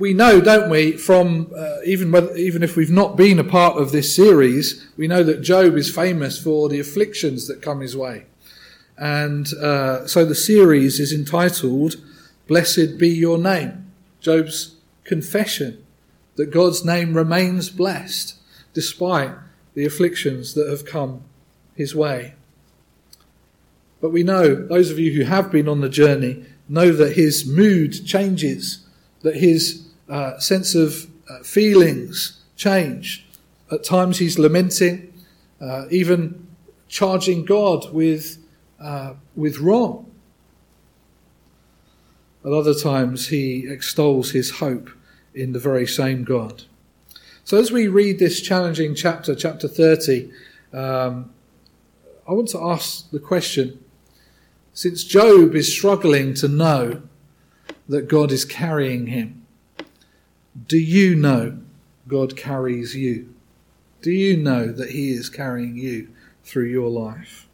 we know, don't we, from uh, even even if we've not been a part of this series, we know that Job is famous for the afflictions that come his way. And uh, so the series is entitled Blessed Be Your Name. Job's confession that God's name remains blessed despite the afflictions that have come his way. But we know, those of you who have been on the journey, know that his mood changes, that his uh, sense of uh, feelings change. At times he's lamenting, uh, even charging God with, uh, with wrong. At other times he extols his hope in the very same God. So as we read this challenging chapter, chapter 30, um, I want to ask the question since Job is struggling to know that God is carrying him, do you know God carries you? Do you know that He is carrying you through your life?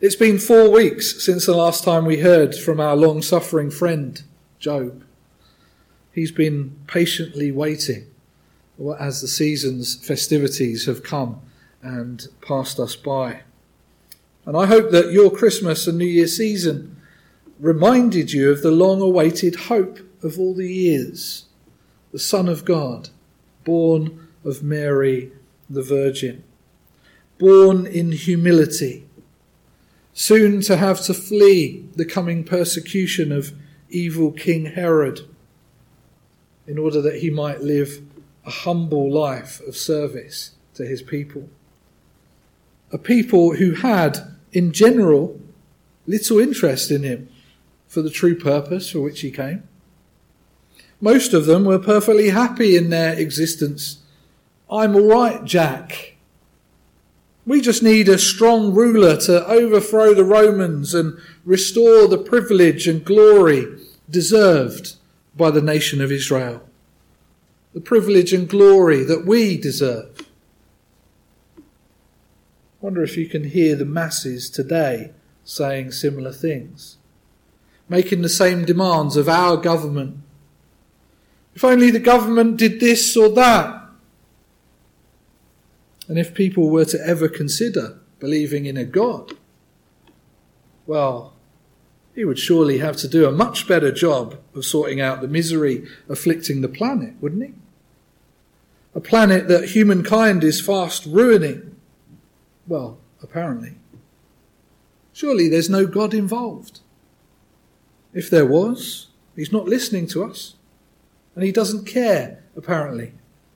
It's been four weeks since the last time we heard from our long suffering friend, Job. He's been patiently waiting as the season's festivities have come and passed us by. And I hope that your Christmas and New Year season reminded you of the long awaited hope of all the years, the Son of God, born of Mary the Virgin, born in humility, soon to have to flee the coming persecution of evil King Herod in order that he might live a humble life of service to his people. A people who had, in general, little interest in him for the true purpose for which he came. Most of them were perfectly happy in their existence. I'm all right, Jack. We just need a strong ruler to overthrow the Romans and restore the privilege and glory deserved by the nation of Israel. The privilege and glory that we deserve. I wonder if you can hear the masses today saying similar things, making the same demands of our government. If only the government did this or that. And if people were to ever consider believing in a God, well, he would surely have to do a much better job of sorting out the misery afflicting the planet, wouldn't he? A planet that humankind is fast ruining. Well, apparently. Surely there's no God involved. If there was, he's not listening to us. And he doesn't care, apparently,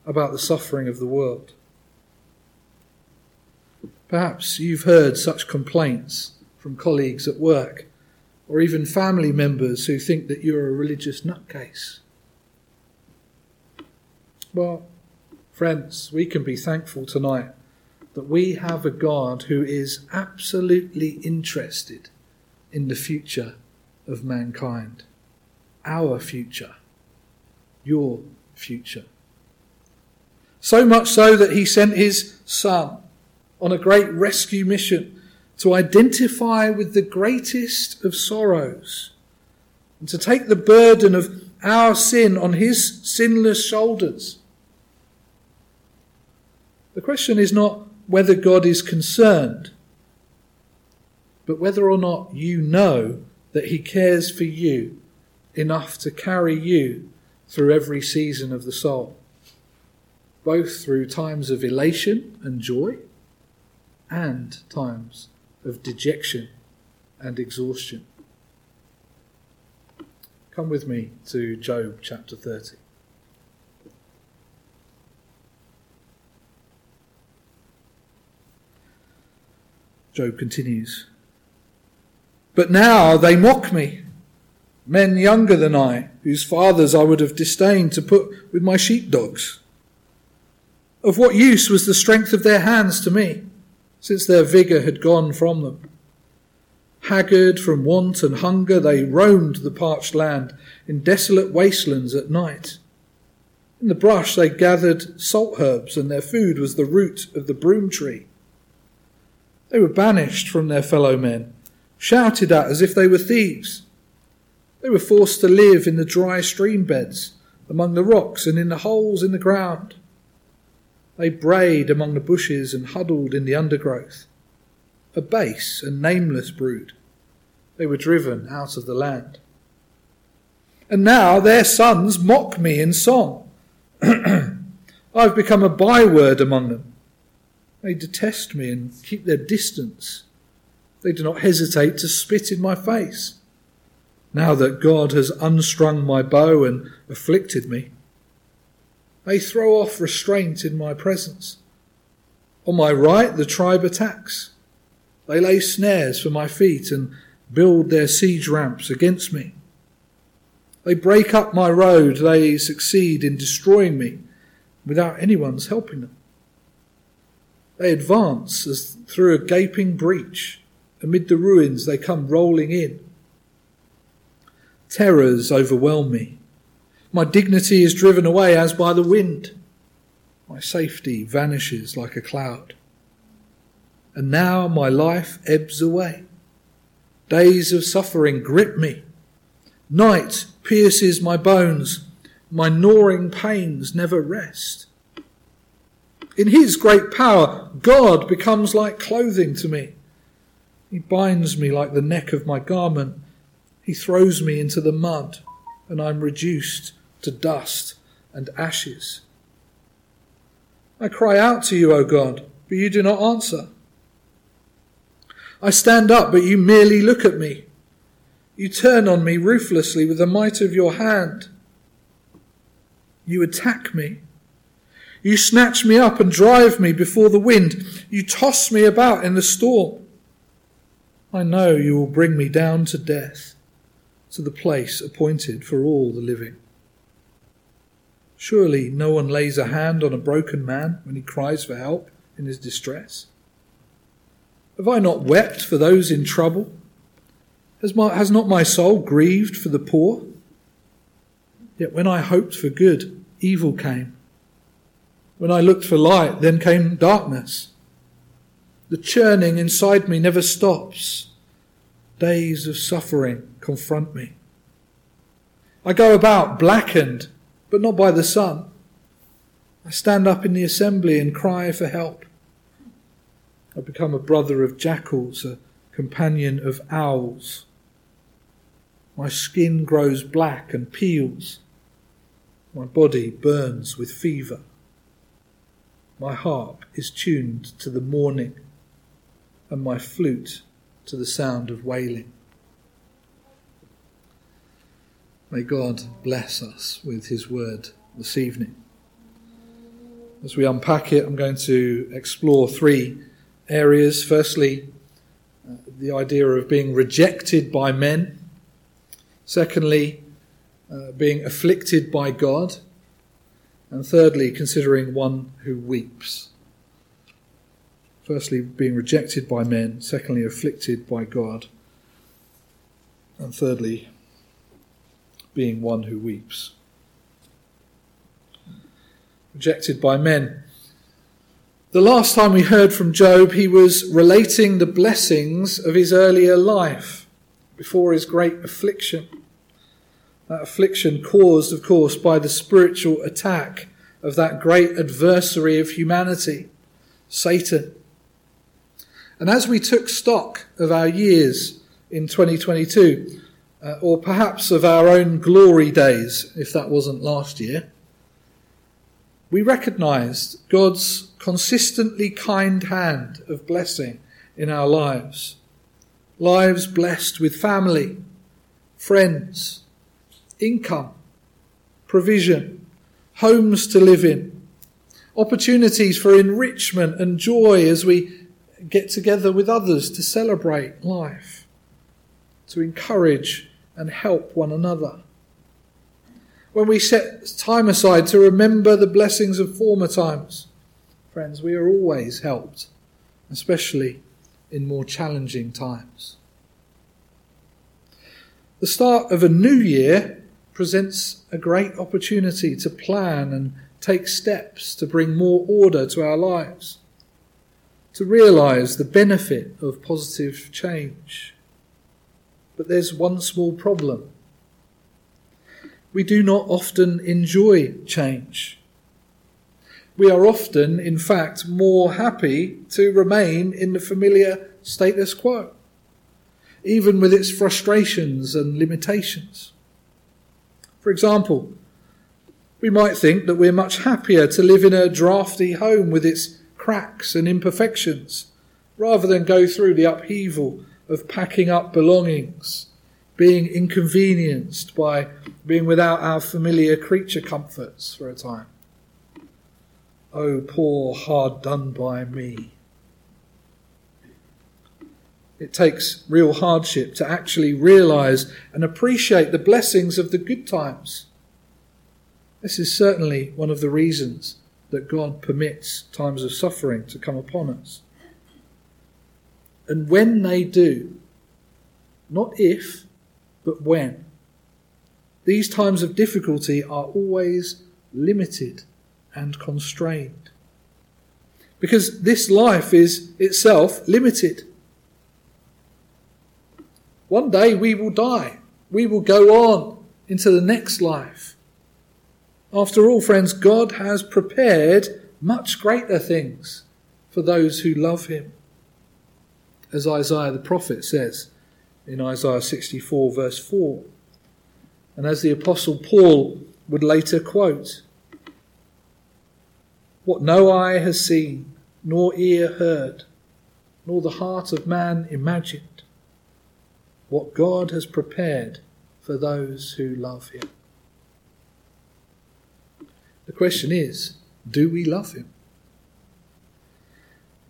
about the suffering of the world. Perhaps you've heard such complaints from colleagues at work or even family members who think that you're a religious nutcase. Well, friends, we can be thankful tonight that we have a God who is absolutely interested in the future of mankind. Our future. Your future. So much so that he sent his son on a great rescue mission to identify with the greatest of sorrows and to take the burden of our sin on his sinless shoulders. The question is not whether God is concerned, but whether or not you know that he cares for you enough to carry you through every season of the soul, both through times of elation and joy and times of dejection and exhaustion. Come with me to Job chapter 30. Job continues. But now they mock me, men younger than I, whose fathers I would have disdained to put with my sheepdogs. Of what use was the strength of their hands to me? since their vigour had gone from them. Haggard from want and hunger, they roamed the parched land in desolate wastelands at night. In the brush they gathered salt herbs, and their food was the root of the broom tree. They were banished from their fellow men, shouted at as if they were thieves. They were forced to live in the dry stream beds, among the rocks and in the holes in the ground. They brayed among the bushes and huddled in the undergrowth. A base and nameless brood. They were driven out of the land. And now their sons mock me in song. I've become a byword among them. They detest me and keep their distance. They do not hesitate to spit in my face. Now that God has unstrung my bow and afflicted me, they throw off restraint in my presence. On my right, the tribe attacks. They lay snares for my feet and build their siege ramps against me. They break up my road. They succeed in destroying me without anyone's helping them. They advance as through a gaping breach. Amid the ruins, they come rolling in. Terrors overwhelm me. My dignity is driven away as by the wind. My safety vanishes like a cloud. And now my life ebbs away. Days of suffering grip me. Night pierces my bones. My gnawing pains never rest. In his great power, God becomes like clothing to me. He binds me like the neck of my garment. He throws me into the mud, and I'm reduced to dust and ashes. I cry out to you, O God, but you do not answer. I stand up, but you merely look at me. You turn on me ruthlessly with the might of your hand. You attack me. You snatch me up and drive me before the wind. You toss me about in the storm. I know you will bring me down to death, to the place appointed for all the living. Surely no one lays a hand on a broken man when he cries for help in his distress. Have I not wept for those in trouble? Has, my, has not my soul grieved for the poor? Yet when I hoped for good, evil came. When I looked for light, then came darkness. The churning inside me never stops. Days of suffering confront me. I go about blackened but not by the sun. I stand up in the assembly and cry for help. I become a brother of jackals, a companion of owls. My skin grows black and peels. My body burns with fever. My harp is tuned to the morning, and my flute to the sound of wailing. May God bless us with His word this evening. As we unpack it, I'm going to explore three areas. Firstly, uh, the idea of being rejected by men. Secondly, uh, being afflicted by God. And thirdly, considering one who weeps. Firstly, being rejected by men. Secondly, afflicted by God. And thirdly, being one who weeps. Rejected by men. The last time we heard from Job, he was relating the blessings of his earlier life before his great affliction. That affliction caused, of course, by the spiritual attack of that great adversary of humanity, Satan. And as we took stock of our years in 2022, uh, or perhaps of our own glory days, if that wasn't last year, we recognized God's consistently kind hand of blessing in our lives. Lives blessed with family, friends, income, provision, homes to live in, opportunities for enrichment and joy as we get together with others to celebrate life, to encourage and help one another. When we set time aside to remember the blessings of former times, friends, we are always helped, especially in more challenging times. The start of a new year presents a great opportunity to plan and take steps to bring more order to our lives, to realize the benefit of positive change. But there's one small problem. we do not often enjoy change. We are often, in fact, more happy to remain in the familiar status quo, even with its frustrations and limitations. For example, we might think that we're much happier to live in a drafty home with its cracks and imperfections rather than go through the upheaval of packing up belongings, being inconvenienced by being without our familiar creature comforts for a time. Oh, poor, hard done by me. It takes real hardship to actually realize and appreciate the blessings of the good times. This is certainly one of the reasons that God permits times of suffering to come upon us. And when they do, not if, but when, these times of difficulty are always limited and constrained. Because this life is itself limited. One day we will die. We will go on into the next life. After all, friends, God has prepared much greater things for those who love Him. As Isaiah the prophet says in Isaiah 64, verse 4. And as the Apostle Paul would later quote, What no eye has seen, nor ear heard, nor the heart of man imagined, what God has prepared for those who love Him. The question is, do we love him?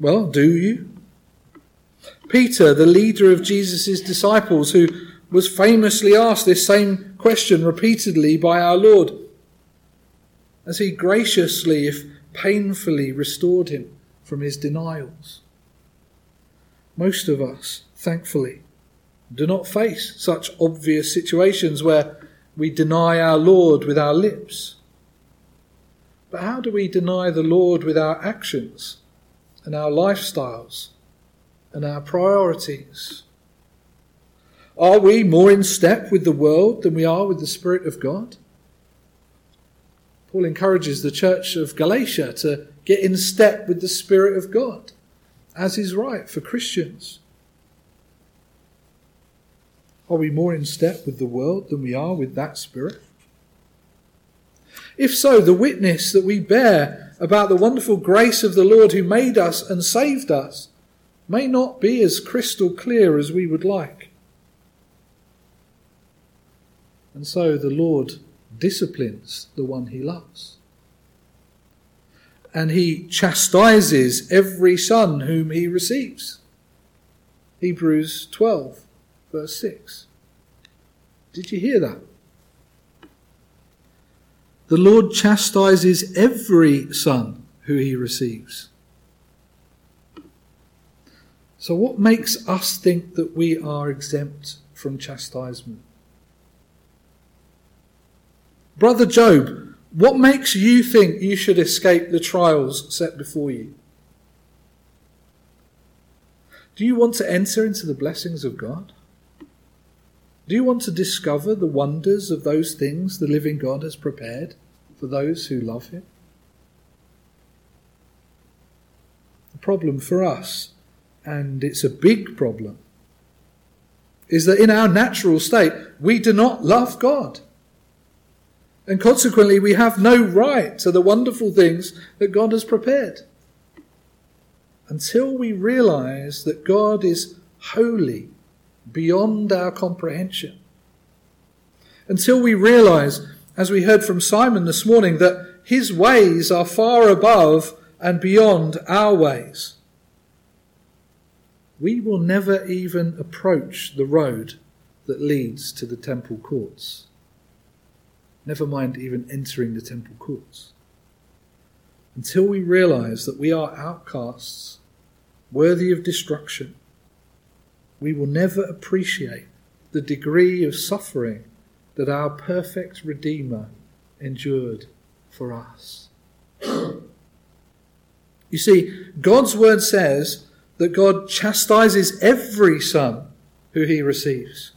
Well, do you? Peter, the leader of Jesus' disciples, who was famously asked this same question repeatedly by our Lord, as he graciously, if painfully, restored him from his denials. Most of us, thankfully, do not face such obvious situations where we deny our Lord with our lips. But how do we deny the Lord with our actions and our lifestyles and our priorities? Are we more in step with the world than we are with the Spirit of God? Paul encourages the church of Galatia to get in step with the Spirit of God, as is right for Christians. Are we more in step with the world than we are with that Spirit? If so, the witness that we bear about the wonderful grace of the Lord who made us and saved us may not be as crystal clear as we would like. And so the Lord disciplines the one he loves. And he chastises every son whom he receives. Hebrews 12, verse 6. Did you hear that? The Lord chastises every son who he receives. So, what makes us think that we are exempt from chastisement? Brother Job, what makes you think you should escape the trials set before you? Do you want to enter into the blessings of God? Do you want to discover the wonders of those things the living God has prepared for those who love Him? The problem for us, and it's a big problem, is that in our natural state we do not love God. And consequently, we have no right to the wonderful things that God has prepared. Until we realize that God is holy beyond our comprehension. Until we realize, as we heard from Simon this morning, that his ways are far above and beyond our ways. We will never even approach the road that leads to the temple courts. Never mind even entering the temple courts. Until we realize that we are outcasts, worthy of destruction, we will never appreciate the degree of suffering that our perfect Redeemer endured for us. You see, God's word says that God chastises every son who he receives.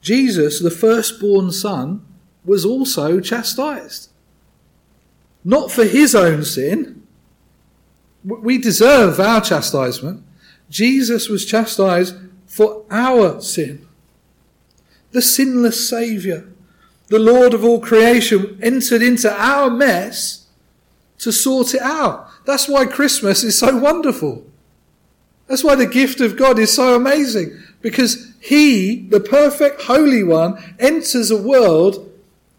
Jesus, the firstborn son, was also chastised. Not for his own sin. We deserve our chastisement. Jesus was chastised for our sin. The sinless Saviour, the Lord of all creation, entered into our mess to sort it out. That's why Christmas is so wonderful. That's why the gift of God is so amazing. Because He, the perfect Holy One, enters a world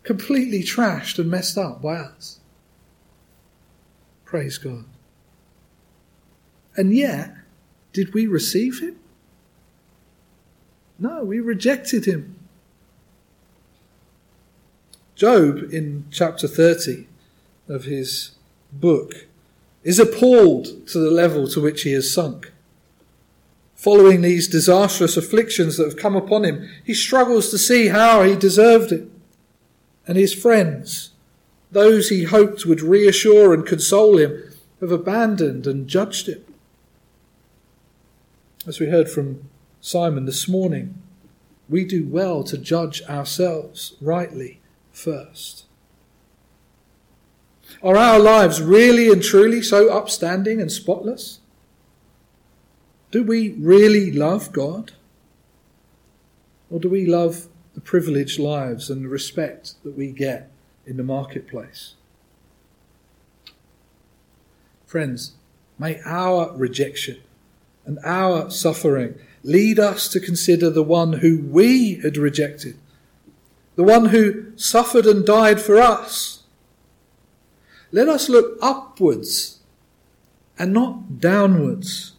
completely trashed and messed up by us. Praise God. And yet, did we receive Him? No, we rejected Him. Job, in chapter 30 of his book, is appalled to the level to which he has sunk. Following these disastrous afflictions that have come upon him, he struggles to see how he deserved it. And his friends, those he hoped would reassure and console him, have abandoned and judged him. As we heard from Simon this morning, we do well to judge ourselves rightly first. Are our lives really and truly so upstanding and spotless? Do we really love God? Or do we love the privileged lives and the respect that we get in the marketplace? Friends, may our rejection and our suffering lead us to consider the one who we had rejected, the one who suffered and died for us let us look upwards and not downwards.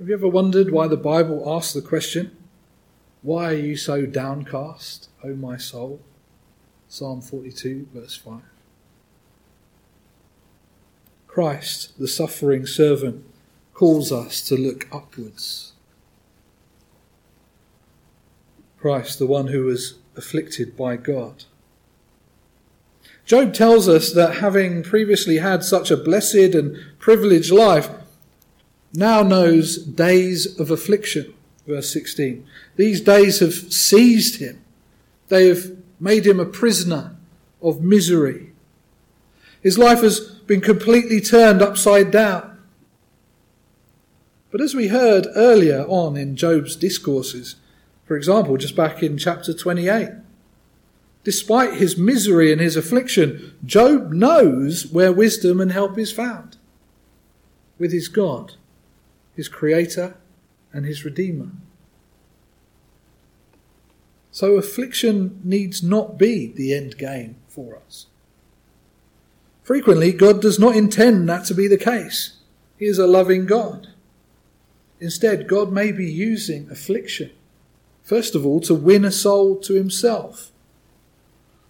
Have you ever wondered why the Bible asks the question, Why are you so downcast, O my soul? Psalm 42, verse 5. Christ, the suffering servant, calls us to look upwards. Christ, the one who was afflicted by God. Job tells us that having previously had such a blessed and privileged life, now knows days of affliction. Verse 16. These days have seized him. They have made him a prisoner of misery. His life has been completely turned upside down. But as we heard earlier on in Job's discourses, for example, just back in chapter 28, Despite his misery and his affliction, Job knows where wisdom and help is found with his God, his Creator, and his Redeemer. So affliction needs not be the end game for us. Frequently, God does not intend that to be the case. He is a loving God. Instead, God may be using affliction, first of all, to win a soul to himself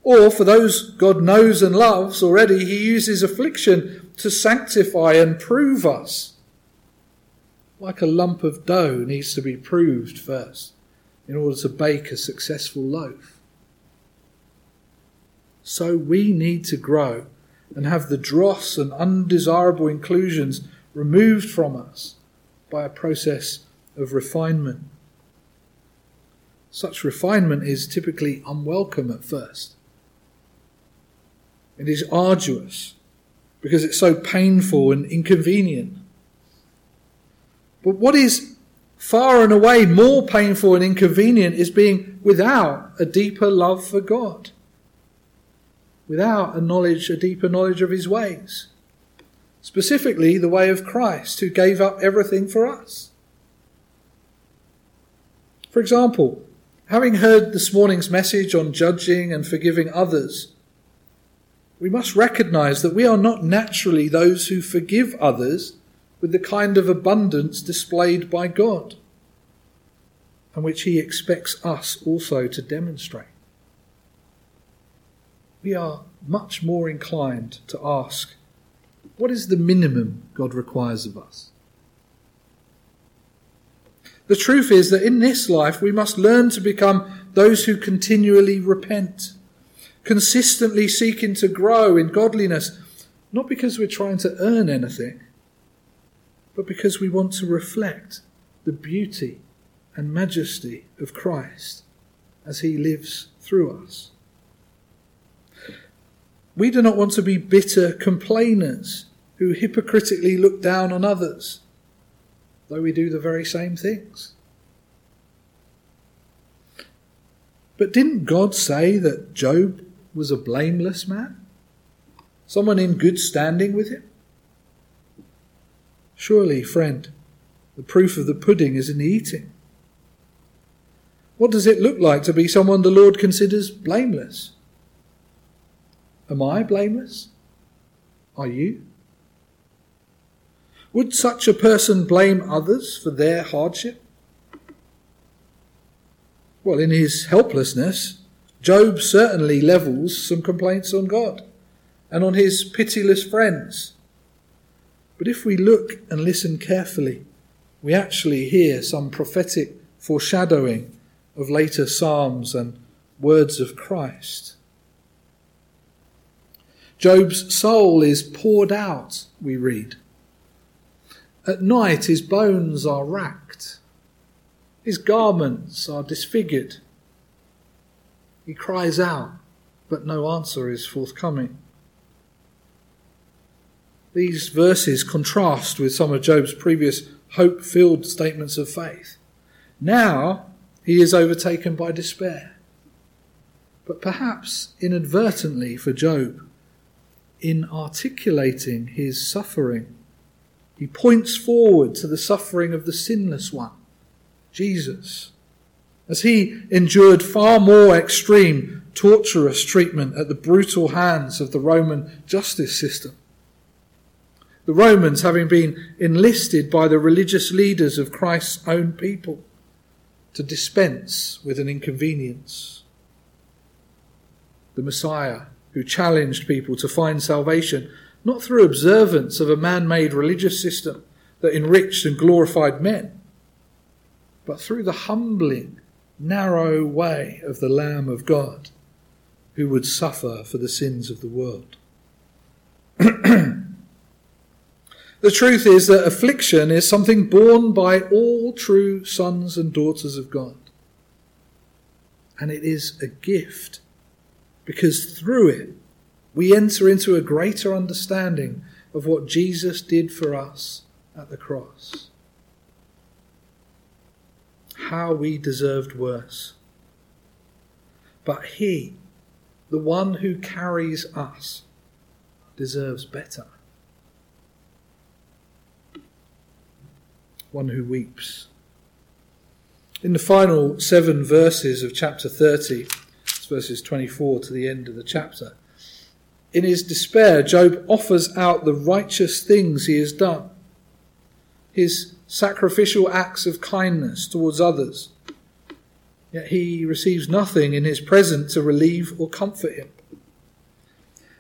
or for those God knows and loves already, he uses affliction to sanctify and prove us. Like a lump of dough needs to be proved first in order to bake a successful loaf. So we need to grow and have the dross and undesirable inclusions removed from us by a process of refinement. Such refinement is typically unwelcome at first. It is arduous because it's so painful and inconvenient. But what is far and away more painful and inconvenient is being without a deeper love for God, without a knowledge, a deeper knowledge of His ways, specifically the way of Christ, who gave up everything for us. For example, having heard this morning's message on judging and forgiving others, we must recognize that we are not naturally those who forgive others with the kind of abundance displayed by God, and which He expects us also to demonstrate. We are much more inclined to ask, what is the minimum God requires of us? The truth is that in this life we must learn to become those who continually repent consistently seeking to grow in godliness, not because we're trying to earn anything, but because we want to reflect the beauty and majesty of Christ as he lives through us. We do not want to be bitter complainers who hypocritically look down on others, though we do the very same things. But didn't God say that Job was a blameless man? Someone in good standing with him? Surely, friend, the proof of the pudding is in the eating. What does it look like to be someone the Lord considers blameless? Am I blameless? Are you? Would such a person blame others for their hardship? Well, in his helplessness, Job certainly levels some complaints on God and on his pitiless friends. But if we look and listen carefully, we actually hear some prophetic foreshadowing of later Psalms and words of Christ. Job's soul is poured out, we read. At night his bones are racked, his garments are disfigured. He cries out, but no answer is forthcoming. These verses contrast with some of Job's previous hope filled statements of faith. Now he is overtaken by despair. But perhaps inadvertently for Job, in articulating his suffering, he points forward to the suffering of the sinless one, Jesus, as he endured far more extreme, torturous treatment at the brutal hands of the Roman justice system. The Romans having been enlisted by the religious leaders of Christ's own people to dispense with an inconvenience. The Messiah, who challenged people to find salvation not through observance of a man made religious system that enriched and glorified men, but through the humbling, narrow way of the Lamb of God who would suffer for the sins of the world. The truth is that affliction is something borne by all true sons and daughters of God. And it is a gift because through it we enter into a greater understanding of what Jesus did for us at the cross. How we deserved worse. But He, the one who carries us, deserves better. one who weeps. In the final seven verses of chapter 30, verses 24 to the end of the chapter, in his despair, Job offers out the righteous things he has done, his sacrificial acts of kindness towards others. Yet he receives nothing in his present to relieve or comfort him.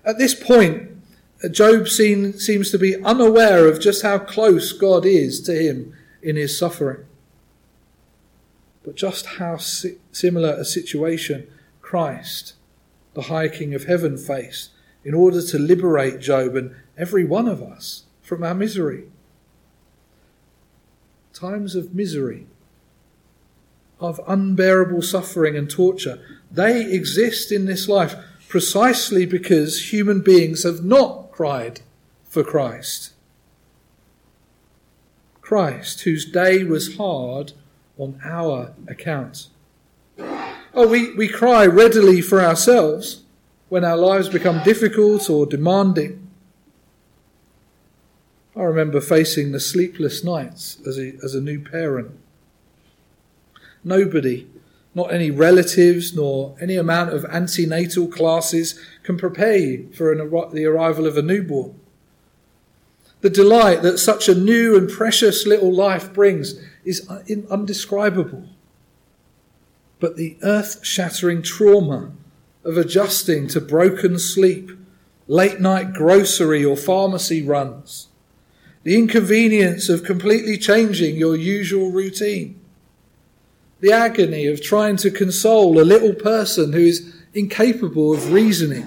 At this point, Job seems to be unaware of just how close God is to him in his suffering. But just how similar a situation Christ, the High King of Heaven, faced in order to liberate Job and every one of us from our misery. Times of misery, of unbearable suffering and torture, they exist in this life precisely because human beings have not cried for Christ. Christ, whose day was hard on our account. Oh, we, we cry readily for ourselves when our lives become difficult or demanding. I remember facing the sleepless nights as a, as a new parent. Nobody, not any relatives nor any amount of antenatal classes, can prepare you for an, the arrival of a newborn. The delight that such a new and precious little life brings is uh, undescribable. But the earth shattering trauma of adjusting to broken sleep, late night grocery or pharmacy runs, the inconvenience of completely changing your usual routine, the agony of trying to console a little person who is incapable of reasoning,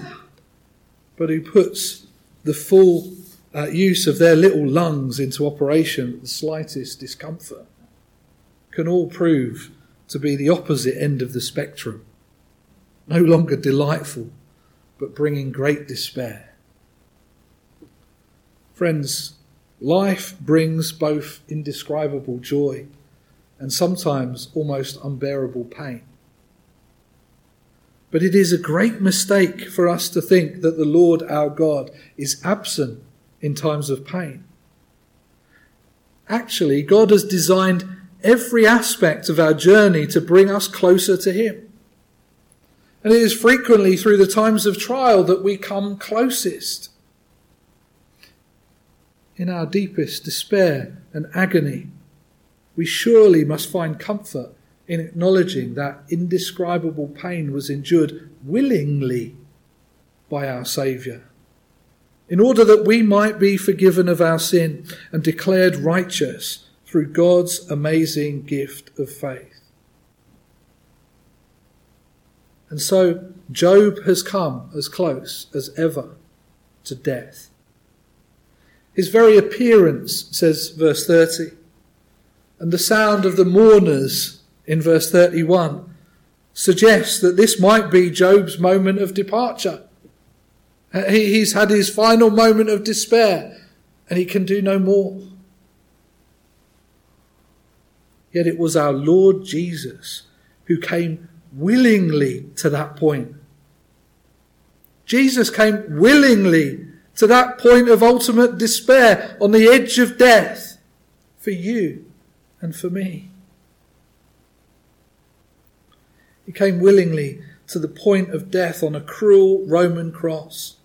but who puts the full uh, use of their little lungs into operation at the slightest discomfort. can all prove to be the opposite end of the spectrum, no longer delightful, but bringing great despair. Friends, life brings both indescribable joy and sometimes almost unbearable pain. But it is a great mistake for us to think that the Lord our God is absent in times of pain. Actually, God has designed every aspect of our journey to bring us closer to Him. And it is frequently through the times of trial that we come closest. In our deepest despair and agony, we surely must find comfort in acknowledging that indescribable pain was endured willingly by our Saviour, in order that we might be forgiven of our sin and declared righteous through God's amazing gift of faith. And so Job has come as close as ever to death. His very appearance, says verse 30, and the sound of the mourners in verse 31 suggests that this might be Job's moment of departure. He's had his final moment of despair and he can do no more. Yet it was our Lord Jesus who came willingly to that point. Jesus came willingly to that point of ultimate despair on the edge of death for you and for me. He came willingly to the point of death on a cruel Roman cross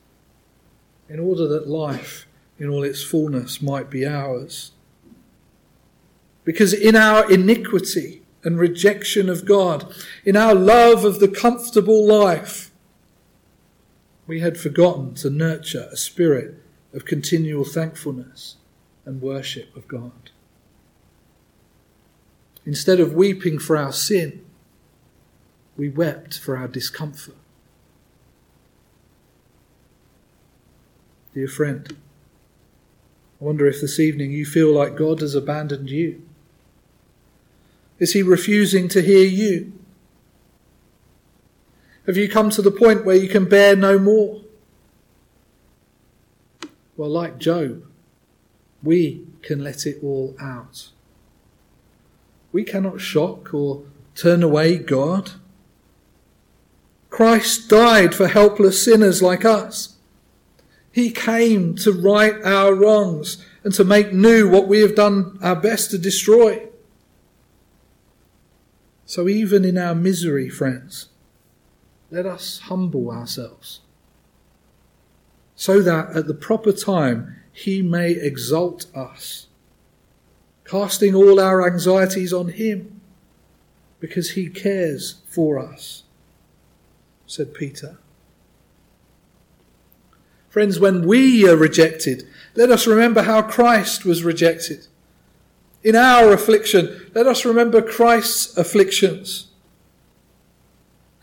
in order that life in all its fullness might be ours. Because in our iniquity and rejection of God, in our love of the comfortable life, we had forgotten to nurture a spirit of continual thankfulness and worship of God. Instead of weeping for our sin, we wept for our discomfort. Dear friend, I wonder if this evening you feel like God has abandoned you. Is he refusing to hear you? Have you come to the point where you can bear no more? Well, like Job, we can let it all out. We cannot shock or turn away God. Christ died for helpless sinners like us. He came to right our wrongs and to make new what we have done our best to destroy. So, even in our misery, friends, let us humble ourselves so that at the proper time he may exalt us, casting all our anxieties on him because he cares for us, said Peter. Friends, when we are rejected, let us remember how Christ was rejected. In our affliction, let us remember Christ's afflictions.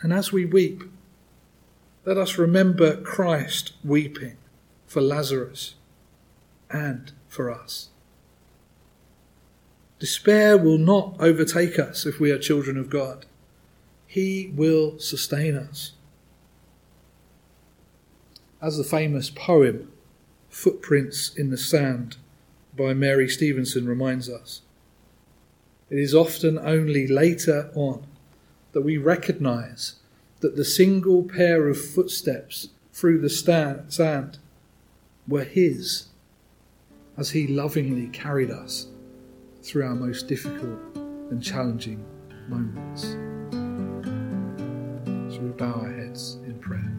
And as we weep, let us remember Christ weeping for Lazarus and for us. Despair will not overtake us if we are children of God. He will sustain us. As the famous poem, Footprints in the Sand, by Mary Stevenson reminds us. It is often only later on that we recognize that the single pair of footsteps through the sand were His as He lovingly carried us through our most difficult and challenging moments. So we bow our heads in prayer.